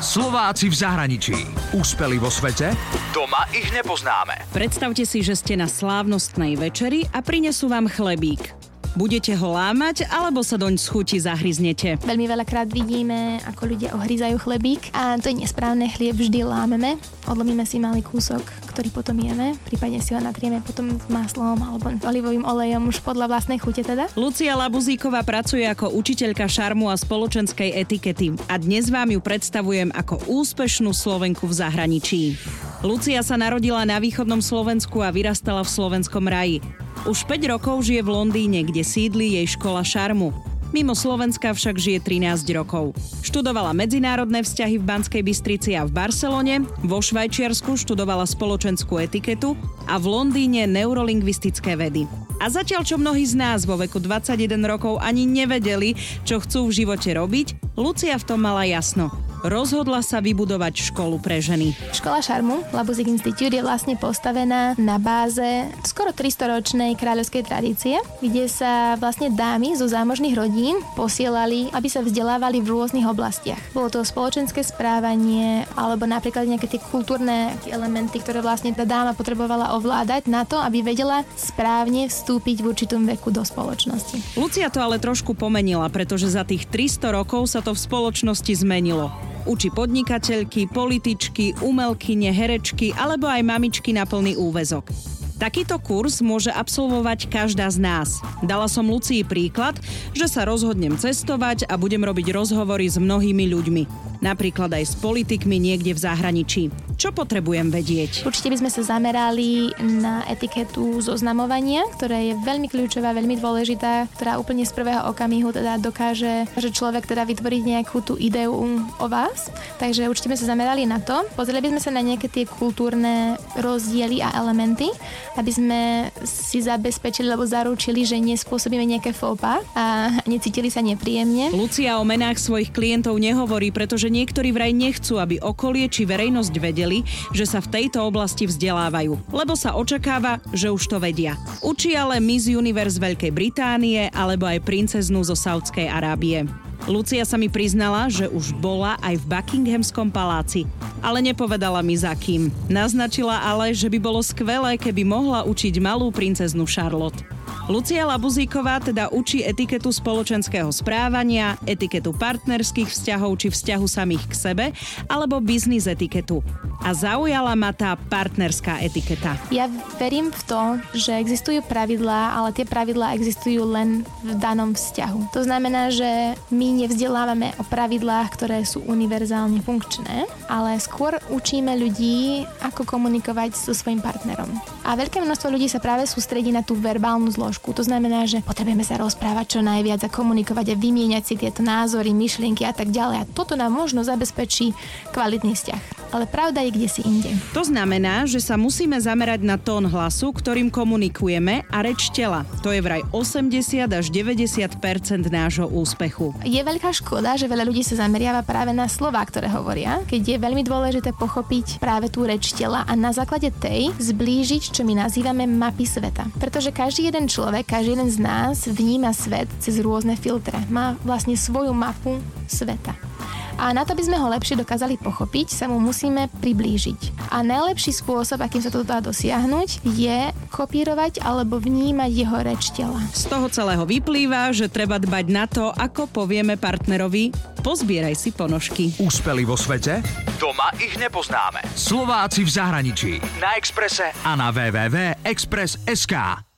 Slováci v zahraničí. Úspeli vo svete? Doma ich nepoznáme. Predstavte si, že ste na slávnostnej večeri a prinesú vám chlebík. Budete ho lámať, alebo sa doň schuti zahryznete? Veľmi veľakrát vidíme, ako ľudia ohryzajú chlebík a to je nesprávne, chlieb vždy lámeme, odlomíme si malý kúsok, ktorý potom jeme, prípadne si ho natrieme potom maslom alebo olivovým olejom už podľa vlastnej chute teda. Lucia Labuzíková pracuje ako učiteľka šarmu a spoločenskej etikety a dnes vám ju predstavujem ako úspešnú Slovenku v zahraničí. Lucia sa narodila na východnom Slovensku a vyrastala v slovenskom raji. Už 5 rokov žije v Londýne, kde sídli jej škola šarmu. Mimo Slovenska však žije 13 rokov. Študovala medzinárodné vzťahy v Banskej Bystrici a v Barcelone, vo Švajčiarsku študovala spoločenskú etiketu a v Londýne neurolingvistické vedy. A zatiaľ, čo mnohí z nás vo veku 21 rokov ani nevedeli, čo chcú v živote robiť, Lucia v tom mala jasno rozhodla sa vybudovať školu pre ženy. Škola šarmu Labuzik Institute je vlastne postavená na báze skoro 300-ročnej kráľovskej tradície, kde sa vlastne dámy zo zámožných rodín posielali, aby sa vzdelávali v rôznych oblastiach. Bolo to spoločenské správanie alebo napríklad nejaké tie kultúrne elementy, ktoré vlastne tá dáma potrebovala ovládať na to, aby vedela správne vstúpiť v určitom veku do spoločnosti. Lucia to ale trošku pomenila, pretože za tých 300 rokov sa to v spoločnosti zmenilo. Učí podnikateľky, političky, umelkyne, herečky alebo aj mamičky na plný úvezok. Takýto kurz môže absolvovať každá z nás. Dala som Lucii príklad, že sa rozhodnem cestovať a budem robiť rozhovory s mnohými ľuďmi napríklad aj s politikmi niekde v zahraničí. Čo potrebujem vedieť? Určite by sme sa zamerali na etiketu zoznamovania, ktorá je veľmi kľúčová, veľmi dôležitá, ktorá úplne z prvého okamihu teda dokáže, že človek teda vytvoriť nejakú tú ideu o vás. Takže určite sme sa zamerali na to. Pozreli by sme sa na nejaké tie kultúrne rozdiely a elementy, aby sme si zabezpečili alebo zaručili, že nespôsobíme nejaké fópa a necítili sa nepríjemne. Lucia o menách svojich klientov nehovorí, pretože niektorí vraj nechcú, aby okolie či verejnosť vedeli, že sa v tejto oblasti vzdelávajú, lebo sa očakáva, že už to vedia. Učí ale Miss Universe Veľkej Británie alebo aj princeznú zo Saudskej Arábie. Lucia sa mi priznala, že už bola aj v Buckinghamskom paláci, ale nepovedala mi za kým. Naznačila ale, že by bolo skvelé, keby mohla učiť malú princeznú Charlotte. Lucia Labuzíková teda učí etiketu spoločenského správania, etiketu partnerských vzťahov či vzťahu samých k sebe, alebo biznis etiketu. A zaujala ma tá partnerská etiketa. Ja verím v to, že existujú pravidlá, ale tie pravidlá existujú len v danom vzťahu. To znamená, že my nevzdelávame o pravidlách, ktoré sú univerzálne funkčné, ale skôr učíme ľudí, ako komunikovať so svojim partnerom. A veľké množstvo ľudí sa práve sústredí na tú verbálnu zložku. To znamená, že potrebujeme sa rozprávať čo najviac a komunikovať a vymieňať si tieto názory, myšlienky a tak ďalej. A toto nám možno zabezpečí kvalitný vzťah. Ale pravda je kde si inde. To znamená, že sa musíme zamerať na tón hlasu, ktorým komunikujeme a reč tela. To je vraj 80 až 90% nášho úspechu. Je veľká škoda, že veľa ľudí sa zameriava práve na slova, ktoré hovoria, keď je veľmi dôležité pochopiť práve tú reč tela a na základe tej zblížiť, čo my nazývame mapy sveta. Pretože každý jeden človek, každý jeden z nás vníma svet cez rôzne filtre. Má vlastne svoju mapu sveta. A na to, by sme ho lepšie dokázali pochopiť, sa mu musíme priblížiť. A najlepší spôsob, akým sa to dá dosiahnuť, je kopírovať alebo vnímať jeho reč tela. Z toho celého vyplýva, že treba dbať na to, ako povieme partnerovi, pozbieraj si ponožky. Úspeli vo svete? Doma ich nepoznáme. Slováci v zahraničí. Na Exprese a na www.express.sk.